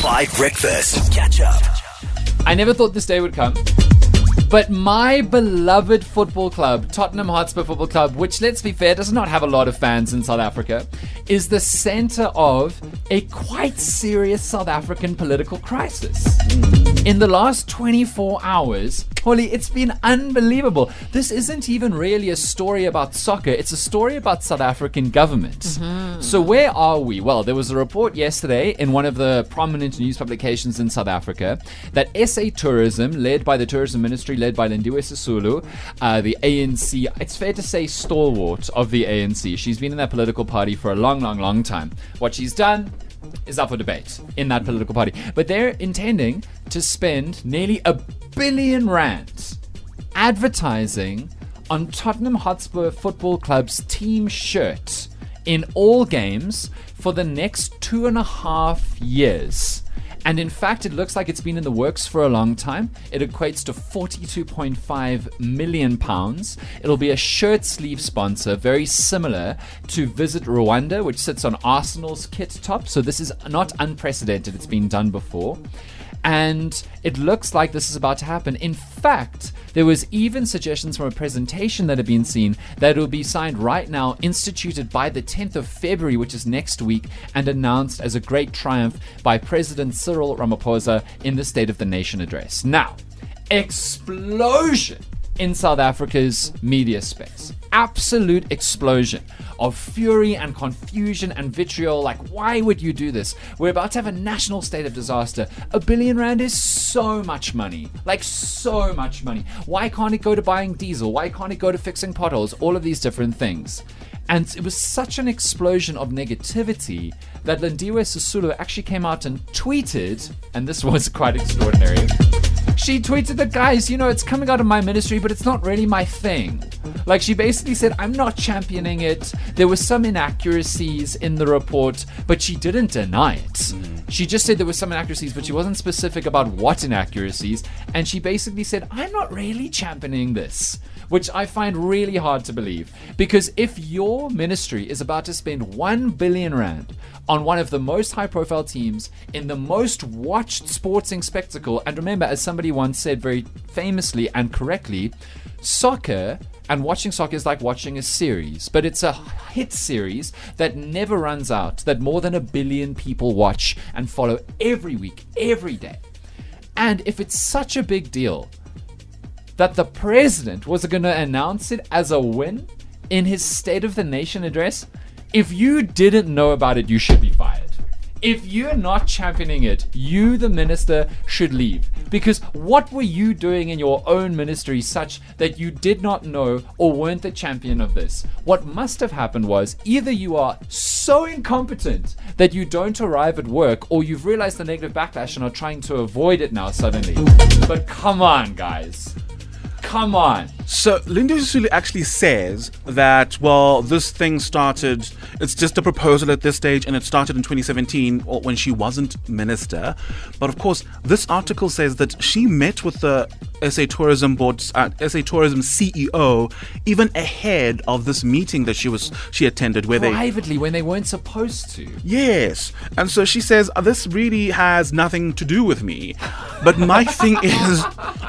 5 Breakfast. Catch up. I never thought this day would come. But my beloved football club, Tottenham Hotspur Football Club, which let's be fair, does not have a lot of fans in South Africa, is the center of a quite serious South African political crisis. Hmm. In the last 24 hours, Holly, it's been unbelievable. This isn't even really a story about soccer, it's a story about South African government. So, where are we? Well, there was a report yesterday in one of the prominent news publications in South Africa that SA Tourism, led by the Tourism Ministry, led by Lindiwe Sisulu, uh, the ANC, it's fair to say stalwart of the ANC. She's been in that political party for a long, long, long time. What she's done is up for debate in that political party. But they're intending to spend nearly a billion rand advertising on Tottenham Hotspur Football Club's team shirt in all games for the next two and a half years. And in fact, it looks like it's been in the works for a long time. It equates to 42.5 million pounds. It'll be a shirt sleeve sponsor, very similar to Visit Rwanda, which sits on Arsenal's kit top. So this is not unprecedented, it's been done before. And it looks like this is about to happen. In fact, there was even suggestions from a presentation that had been seen that it will be signed right now, instituted by the 10th of February, which is next week, and announced as a great triumph by President Cyril Ramaphosa in the State of the Nation address. Now, explosion in South Africa's media space. Absolute explosion of fury and confusion and vitriol. Like, why would you do this? We're about to have a national state of disaster. A billion rand is so much money. Like, so much money. Why can't it go to buying diesel? Why can't it go to fixing potholes? All of these different things. And it was such an explosion of negativity that Lindiwe Sisulu actually came out and tweeted, and this was quite extraordinary. She tweeted that, guys, you know, it's coming out of my ministry, but it's not really my thing. Like, she basically said, I'm not championing it. There were some inaccuracies in the report, but she didn't deny it. Mm. She just said there were some inaccuracies, but she wasn't specific about what inaccuracies. And she basically said, I'm not really championing this which I find really hard to believe. Because if your ministry is about to spend 1 billion rand on one of the most high profile teams in the most watched sporting spectacle, and remember, as somebody once said very famously and correctly, soccer and watching soccer is like watching a series, but it's a hit series that never runs out, that more than a billion people watch and follow every week, every day. And if it's such a big deal that the president was going to announce it as a win in his State of the Nation address, if you didn't know about it, you should be fired. If you're not championing it, you, the minister, should leave. Because what were you doing in your own ministry such that you did not know or weren't the champion of this? What must have happened was either you are so incompetent that you don't arrive at work, or you've realized the negative backlash and are trying to avoid it now suddenly. But come on, guys. Come on. So Lindiwe Sisulu actually says that well, this thing started. It's just a proposal at this stage, and it started in 2017 when she wasn't minister. But of course, this article says that she met with the SA Tourism Board, uh, SA Tourism CEO, even ahead of this meeting that she was she attended, where they Privately, when they weren't supposed to. Yes. And so she says, "Uh, this really has nothing to do with me. But my thing is,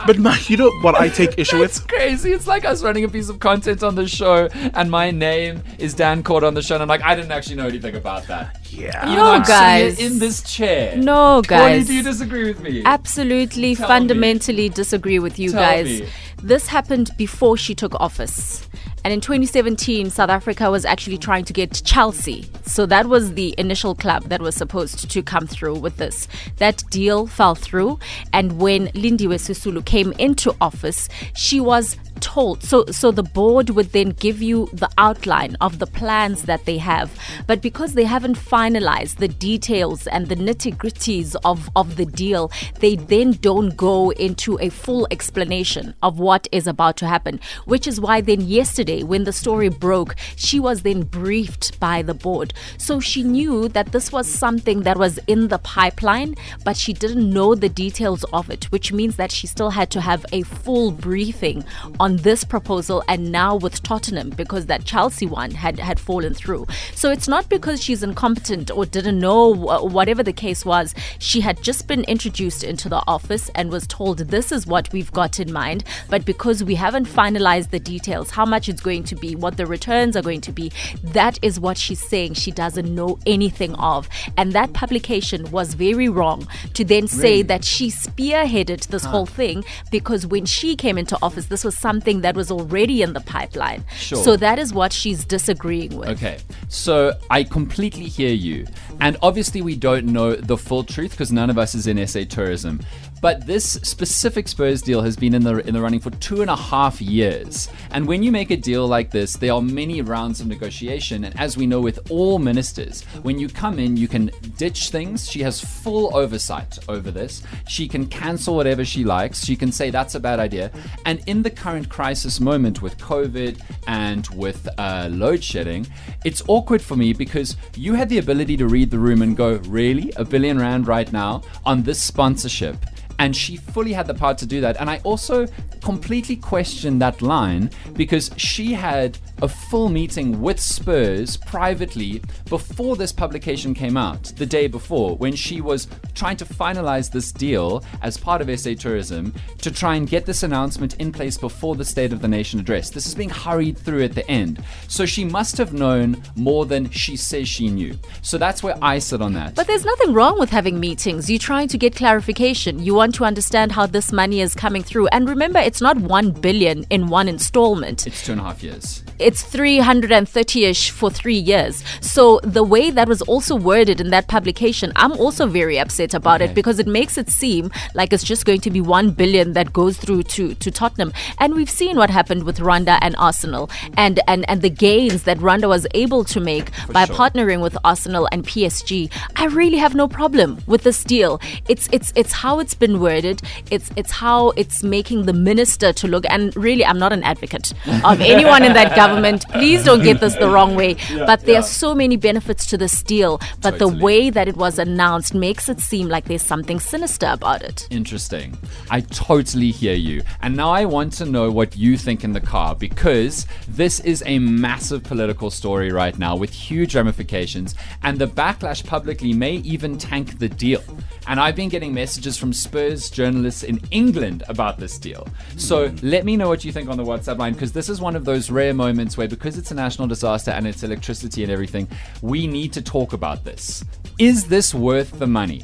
but my, you know what I take issue It's with? crazy. It's like us running a piece of content on the show, and my name is Dan Court on the show, and I'm like, I didn't actually know anything about that. Yeah. Even No, though I'm guys. in this chair. No, Holly, guys. do you disagree with me? Absolutely, Tell fundamentally disagree with you Tell guys. me. This happened before she took office. And in 2017, South Africa was actually trying to get Chelsea. So that was the initial club that was supposed to come through with this. That deal fell through. And when Lindiwe Sisulu came into office, she was told so so the board would then give you the outline of the plans that they have but because they haven't finalized the details and the nitty-gritties of of the deal they then don't go into a full explanation of what what is about to happen. Which is why then yesterday, when the story broke, she was then briefed by the board. So she knew that this was something that was in the pipeline, but she didn't know the details of it, which means that she still had to have a full briefing on this proposal and now with Tottenham because that Chelsea one had, had fallen through. So it's not because she's incompetent or didn't know whatever the case was. She had just been introduced into the office and was told this is what we've got in mind. But because we haven't finalized the details, how much it's going to be, what the returns are going to be, that is what she's saying she doesn't know anything of. And that publication was very wrong to then say that she spearheaded this whole thing because when she came into office, this was something that was already in the pipeline. Sure. So that is what she's disagreeing with. Okay, so I completely hear you. And obviously, we don't know the full truth because none of us is in SA tourism. But this specific Spurs deal has been in the in the running for two and a half years. And when you make a deal like this, there are many rounds of negotiation. And as we know with all ministers, when you come in, you can ditch things. She has full oversight over this. She can cancel whatever she likes. She can say that's a bad idea. And in the current crisis moment with COVID and with uh, load shedding, it's awkward for me because you had the ability to read the room and go, really, a billion rand right now on this sponsorship and she fully had the power to do that. And I also completely question that line because she had a full meeting with Spurs privately before this publication came out, the day before, when she was trying to finalize this deal as part of SA Tourism to try and get this announcement in place before the State of the Nation address. This is being hurried through at the end. So she must have known more than she says she knew. So that's where I sit on that. But there's nothing wrong with having meetings. You're trying to get clarification. You want to understand how this money is coming through. And remember, it's not one billion in one installment. it's two and a half years. It's 330-ish for three years. So the way that was also worded in that publication, I'm also very upset about Okay. it because it makes it seem like it's just going to be one billion that goes through to, to Tottenham. And we've seen what happened with Rwanda and Arsenal and, and, and the gains that Rwanda was able to make by sure. partnering with Arsenal and PSG. I really have no problem with this deal. It's it's it's how it's been worded. It's it's how it's making the minister to look. And really, I'm not an advocate of anyone in that government. Please don't get this the wrong way. but there are so many benefits to this deal. But the way that it was announced makes it seem like there's something sinister about it. Interesting. I totally hear you. And now I want to know what you think in the car because this is a massive political story right now with huge ramifications. And the backlash publicly may even tank the deal. And I've been getting messages from Spurs journalists in England about this deal. So let me know what you think on the WhatsApp line because this is one of those rare moments where, because it's a national disaster and it's electricity and everything, we need to talk about this. Is this worth the money?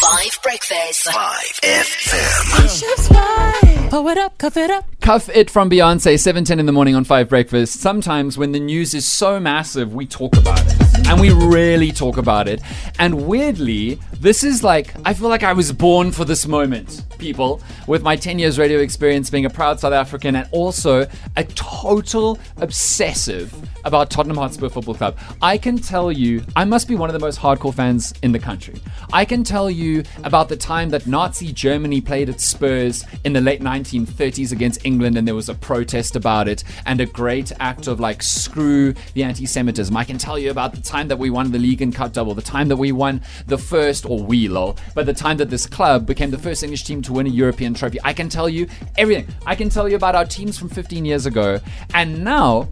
Five Breakfast. 5 FM. Pull it up, cuff it up. Cuff It from Beyonce, 7.10 in the morning on 5 Breakfast. Sometimes when the news is so massive, we talk about it. And we really talk about it. And weirdly, this is like, I feel like I was born for this moment, people, with my 10 years radio experience being a proud South African and also a total obsessive about Tottenham Hotspur Football Club. I can tell you, I must be one of the most hardcore fans in the country. I can tell you about the time that Nazi Germany played at Spurs in the late 1930s against England and there was a protest about it and a great act of like screw the anti Semitism. I can tell you about the time that we won the league and cup double, the time that we won the first, or we lol, but the time that this club became the first English team to win a European trophy. I can tell you everything. I can tell you about our teams from 15 years ago. And now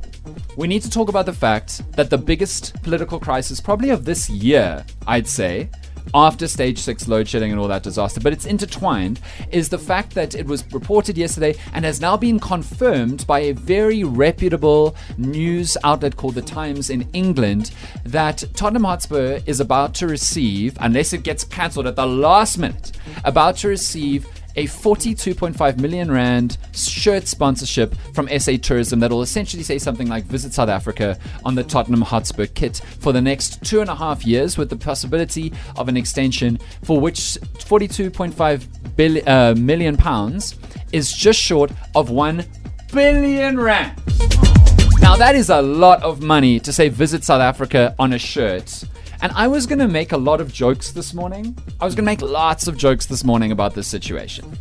we need to talk about the fact that the biggest political crisis, probably of this year, I'd say, after stage six load shedding and all that disaster, but it's intertwined, is the fact that it was reported yesterday and has now been confirmed by a very reputable news outlet called The Times in England that Tottenham Hotspur is about to receive, unless it gets cancelled at the last minute, about to receive a 42.5 million rand shirt sponsorship from SA Tourism that will essentially say something like Visit South Africa on the Tottenham Hotspur kit for the next two and a half years with the possibility of an extension for which 42.5 bill- uh, million pounds is just short of 1 billion rand. Now, that is a lot of money to say Visit South Africa on a shirt. And I was going to make a lot of jokes this morning. I was going to make lots of jokes this morning about this situation.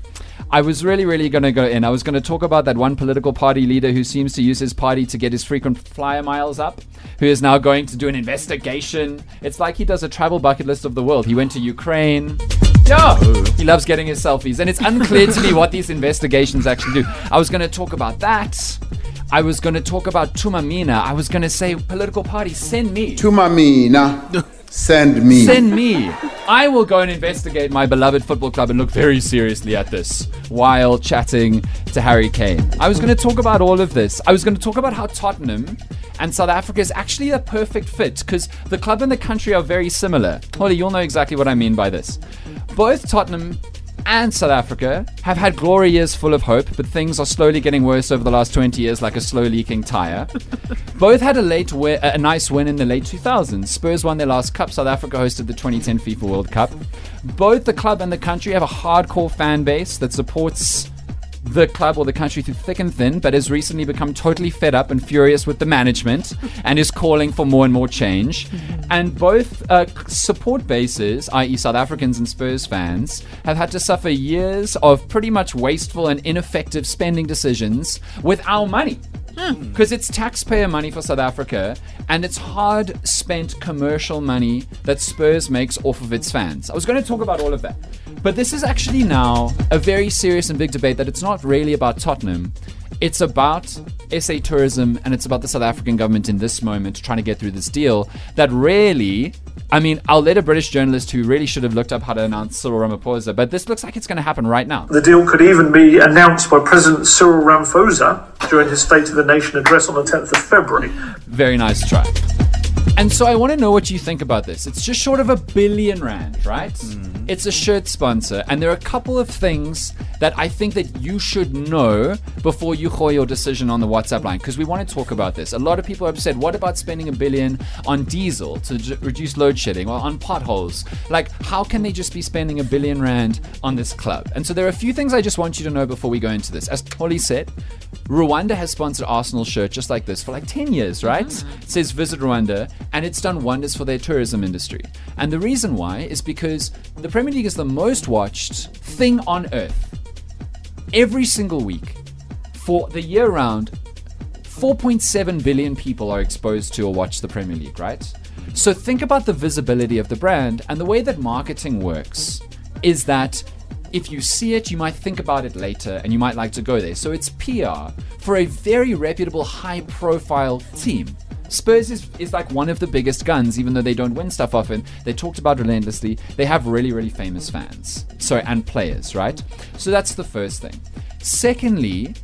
I was really, really going to go in. I was going to talk about that one political party leader who seems to use his party to get his frequent flyer miles up, who is now going to do an investigation. It's like he does a travel bucket list of the world. He went to Ukraine. Yeah, he loves getting his selfies, and it's unclear to me what these investigations actually do. I was going to talk about that. I was going to talk about Thuma Mina. I was going to say, political party, send me. Thuma Mina, send me. Send me. I will go and investigate my beloved football club and look very seriously at this while chatting to Harry Kane. I was going to talk about all of this. I was going to talk about how Tottenham and South Africa is actually a perfect fit because the club and the country are very similar. Holly, you'll know exactly what I mean by this. Both Tottenham and South Africa have had glory years full of hope, but things are slowly getting worse over the last 20 years, like a slow leaking tire. Both had a late, wi- a nice win in the late 2000s. Spurs won their last cup. South Africa hosted the 2010 FIFA World Cup. Both the club and the country have a hardcore fan base that supports the club or the country through thick and thin, but has recently become totally fed up and furious with the management and is calling for more and more change. And both uh, support bases, i.e., South Africans and Spurs fans, have had to suffer years of pretty much wasteful and ineffective spending decisions with our money. Because it's taxpayer money for South Africa and it's hard spent commercial money that Spurs makes off of its fans. I was going to talk about all of that. But this is actually now a very serious and big debate that it's not really about Tottenham. It's about SA tourism and it's about the South African government in this moment trying to get through this deal that really. I mean, I'll let a British journalist who really should have looked up how to announce Cyril Ramaphosa, but this looks like it's going to happen right now. The deal could even be announced by President Cyril Ramaphosa during his State of the Nation address on the 10th of February. Very nice try. And so I want to know what you think about this. It's just short of a billion rand, right? Mm-hmm. It's a shirt sponsor, and there are a couple of things that I think that you should know before you call your decision on the WhatsApp line because we want to talk about this. A lot of people have said, "What about spending a billion on diesel to j- reduce load shedding or on potholes? Like, how can they just be spending a billion rand on this club?" And so there are a few things I just want you to know before we go into this. As Holly said, Rwanda has sponsored Arsenal shirt just like this for like 10 years, right? Mm-hmm. It says visit Rwanda, and it's done wonders for their tourism industry. And the reason why is because the Premier League is the most watched thing on earth every single week for the year round. 4.7 billion people are exposed to or watch the Premier League, right? So think about the visibility of the brand and the way that marketing works is that if you see it, you might think about it later and you might like to go there. So it's PR for a very reputable, high profile team. Spurs is, is like one of the biggest guns, even though they don't win stuff often. They're talked about relentlessly. They have really, really famous fans. Sorry, and players, right? So that's the first thing. Secondly,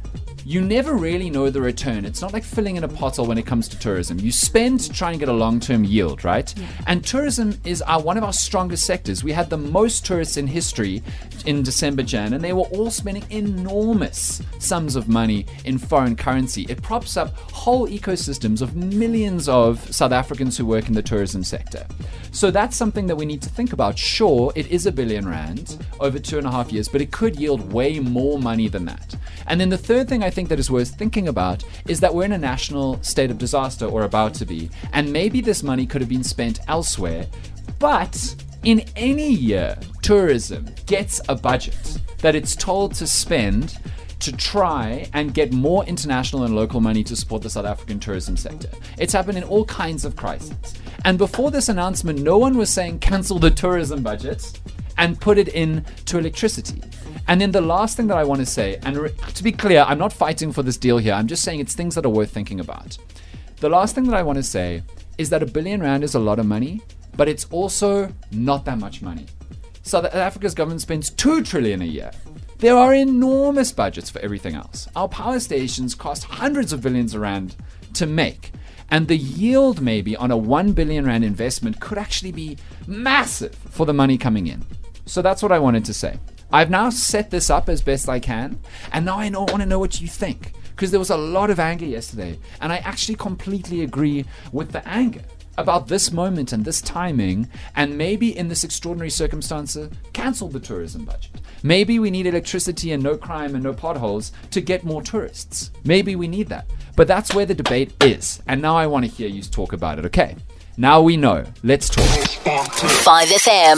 you never really know the return. It's not like filling in a pottle when it comes to tourism. You spend to try and get a long term yield, right? And tourism is our, one of our strongest sectors. We had the most tourists in history in December, Jan, and they were all spending enormous sums of money in foreign currency. It props up whole ecosystems of millions of South Africans who work in the tourism sector. So that's something that we need to think about. Sure, it is a billion rand over two and a half years, but it could yield way more money than that. And then the third thing I think that is worth thinking about is that we're in a national state of disaster or about to be, and maybe this money could have been spent elsewhere. But in any year, tourism gets a budget that it's told to spend to try and get more international and local money to support the South African tourism sector. It's happened in all kinds of crises. And before this announcement, no one was saying cancel the tourism budget and put it in to electricity. And then the last thing that I want to say, and re- to be clear, I'm not fighting for this deal here. I'm just saying it's things that are worth thinking about. The last thing that I want to say is that a billion rand is a lot of money, but it's also not that much money. South Africa's government spends 2 trillion a year. There are enormous budgets for everything else. Our power stations cost hundreds of billions of rand to make. And the yield, maybe, on a 1 billion rand investment could actually be massive for the money coming in. So that's what I wanted to say. I've now set this up as best I can, and now I know, want to know what you think. Because there was a lot of anger yesterday, and I actually completely agree with the anger about this moment and this timing, and maybe in this extraordinary circumstance, uh, cancel the tourism budget. Maybe we need electricity and no crime and no potholes to get more tourists. Maybe we need that. But that's where the debate is, and now I want to hear you talk about it, okay? Now we know. Let's talk. 5FM.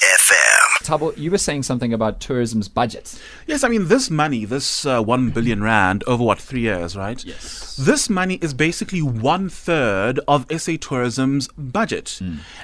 5FM. Tabo, you were saying something about tourism's budget. Yes, I mean, this money, this uh, 1 billion rand over what, three years, right? Yes. This money is basically one third of SA Tourism's budget.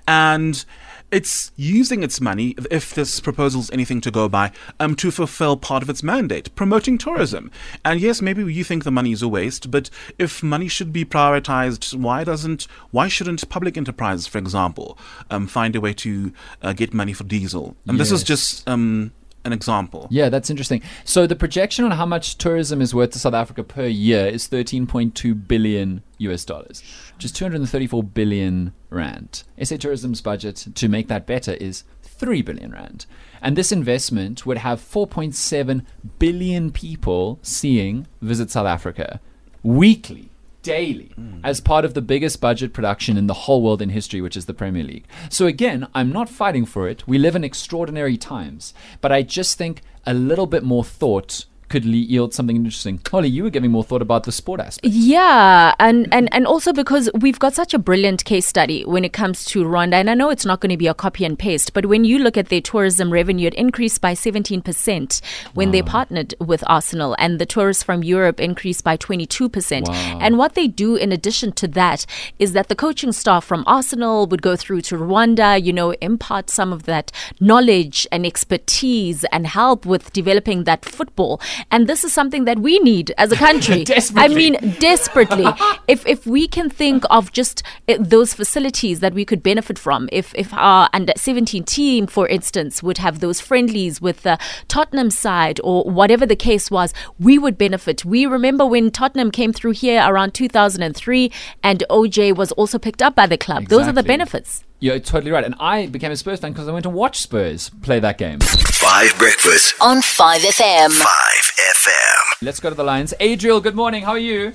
And it's using its money, if this proposal is anything to go by, um, to fulfill part of its mandate, promoting tourism. And yes, maybe you think the money is a waste, but if money should be prioritized, why doesn't, why shouldn't public enterprises, for example, um, find a way to uh, get money for diesel? And this is just um, an example. Yeah, that's interesting. So the projection on how much tourism is worth to South Africa per year is 13.2 billion US dollars, which is 234 billion rand. SA Tourism's budget to make that better is 3 billion rand. And this investment would have 4.7 billion people seeing Visit South Africa weekly, daily, as part of the biggest budget production in the whole world in history, which is the Premier League. So again, I'm not fighting for it. We live in extraordinary times, but I just think a little bit more thought could yield something interesting. Holly, you were giving more thought about the sport aspect. Yeah, and, and, and also because we've got such a brilliant case study when it comes to Rwanda, and I know it's not going to be a copy and paste, but when you look at their tourism revenue, it increased by 17% when they partnered with Arsenal, and the tourists from Europe increased by 22%. Wow. And what they do in addition to that is that the coaching staff from Arsenal would go through to Rwanda, you know, impart some of that knowledge and expertise and help with developing that football. And this is something that we need as a country. I mean, desperately. if if we can think of just uh, those facilities that we could benefit from, if if our under 17 team, for instance, would have those friendlies with the Tottenham side or whatever the case was, we would benefit. We remember when Tottenham came through here around 2003, and OJ was also picked up by the club. Those are the benefits. You're totally right. And I became a Spurs fan because I went to watch Spurs play that game. 5 Breakfast. On 5FM. 5FM. Let's go to the lines. Adriel, good morning. How are you?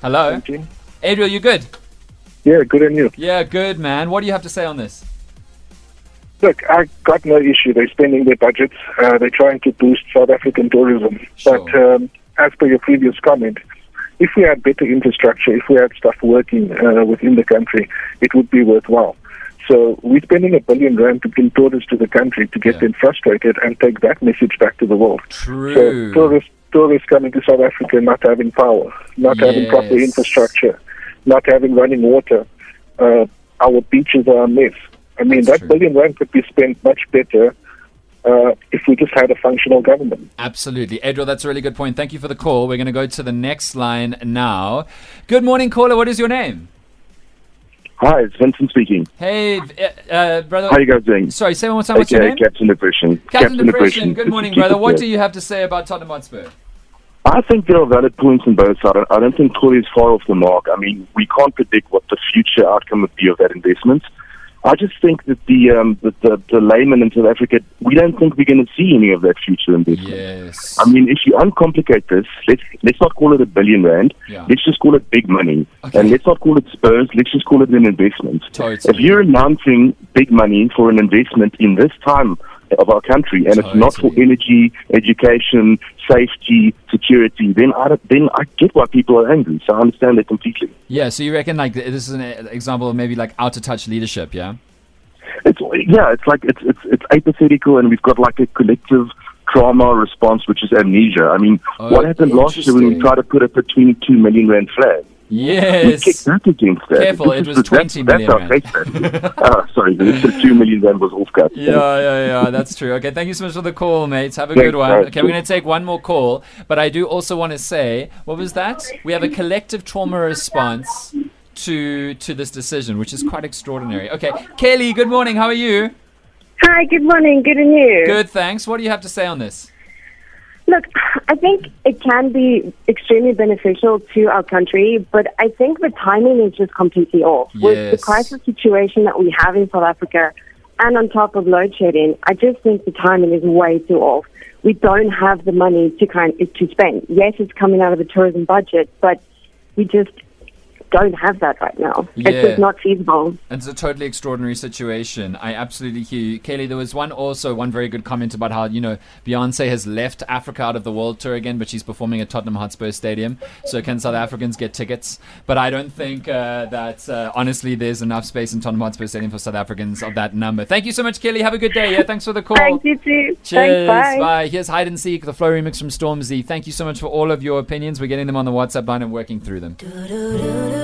Hello? Adriel, you good? Yeah, good and you. Yeah, good, man. What do you have to say on this? Look, I got no issue. They're spending their budgets. Uh, they're trying to boost South African tourism. Sure. But um, as per your previous comment, if we had better infrastructure, if we had stuff working uh, within the country, it would be worthwhile. So we're spending a billion rand to bring tourists to the country to get Yeah. them frustrated and take that message back to the world. True. So tourists, tourists coming to South Africa not having power, not having proper infrastructure, not having running water. Uh, our beaches are a mess. I mean, That's that true. billion rand could be spent much better uh, if we just had a functional government. Absolutely. Adriel, that's a really good point. Thank you for the call. We're going to go to the next line now. Good morning, caller. What is your name? Hi, it's Vincent speaking. Hey, uh, uh, brother. How you guys doing? Sorry, say one more time. What's your Okay, name? Captain Depression. Captain Depression. Good morning, to brother. What do you have to say about Tottenham Hotspur? I think there are valid points on both sides. I don't think Corey is far off the mark. I mean, we can't predict what the future outcome would be of that investment. I just think that the um, that the, the layman in South Africa, we don't think we're going to see any of that future investment. Yes. I mean, if you uncomplicate this, let's let's not call it a billion rand. Yeah. Let's just call it big money, Okay. and let's not call it Spurs. Let's just call it an investment. Totally. If you're announcing big money for an investment in this time of our country, and it's not for energy, education, safety, security, then I then I get why people are angry. So I understand that completely. Yeah, so you reckon like this is an uh, example of maybe like out of touch leadership, yeah? It's yeah, it's like it's it's it's apathetical, and we've got like a collective trauma response, which is amnesia. I mean, Oh, what happened last year when we tried to put up a 22 million rand flag? We Yes. kicked back against that. Careful, This it is was the- 20 that's, million That's rand. how oh, ah, sorry, the extra 2 million rand was off cut. Yeah, yeah, yeah, that's true. Okay, thank you so much for the call, mates. Have a Thanks, good one. guys. Okay, we're going to take one more call, but I do also want to say, what was that? We have a collective trauma response to to this decision, which is quite extraordinary. Okay, Kelly, good morning. How are you? Hi, good morning. Good and you? Good, thanks. What do you have to say on this? Look, I think it can be extremely beneficial to our country, but I think the timing is just completely off. With the crisis situation that we have in South Africa and on top of load shedding, I just think the timing is way too off. We don't have the money to kind to spend. Yes, it's coming out of the tourism budget, but we just don't have that right now. Yeah. It's just not feasible. It's a totally extraordinary situation. I absolutely hear you. Kelly, there was one also, one very good comment about how, you know, Beyonce has left Africa out of the world tour again, but she's performing at Tottenham Hotspur Stadium. So can South Africans get tickets? But I don't think uh, that, uh, honestly, there's enough space in Tottenham Hotspur Stadium for South Africans of that number. Thank you so much, Kelly. Have a good day. Yeah, thanks for the call. Thank you too. Cheers. Thanks, bye. Here's Hide and Seek, the flow remix from Stormzy. Thank you so much for all of your opinions. We're getting them on the WhatsApp line and working through them.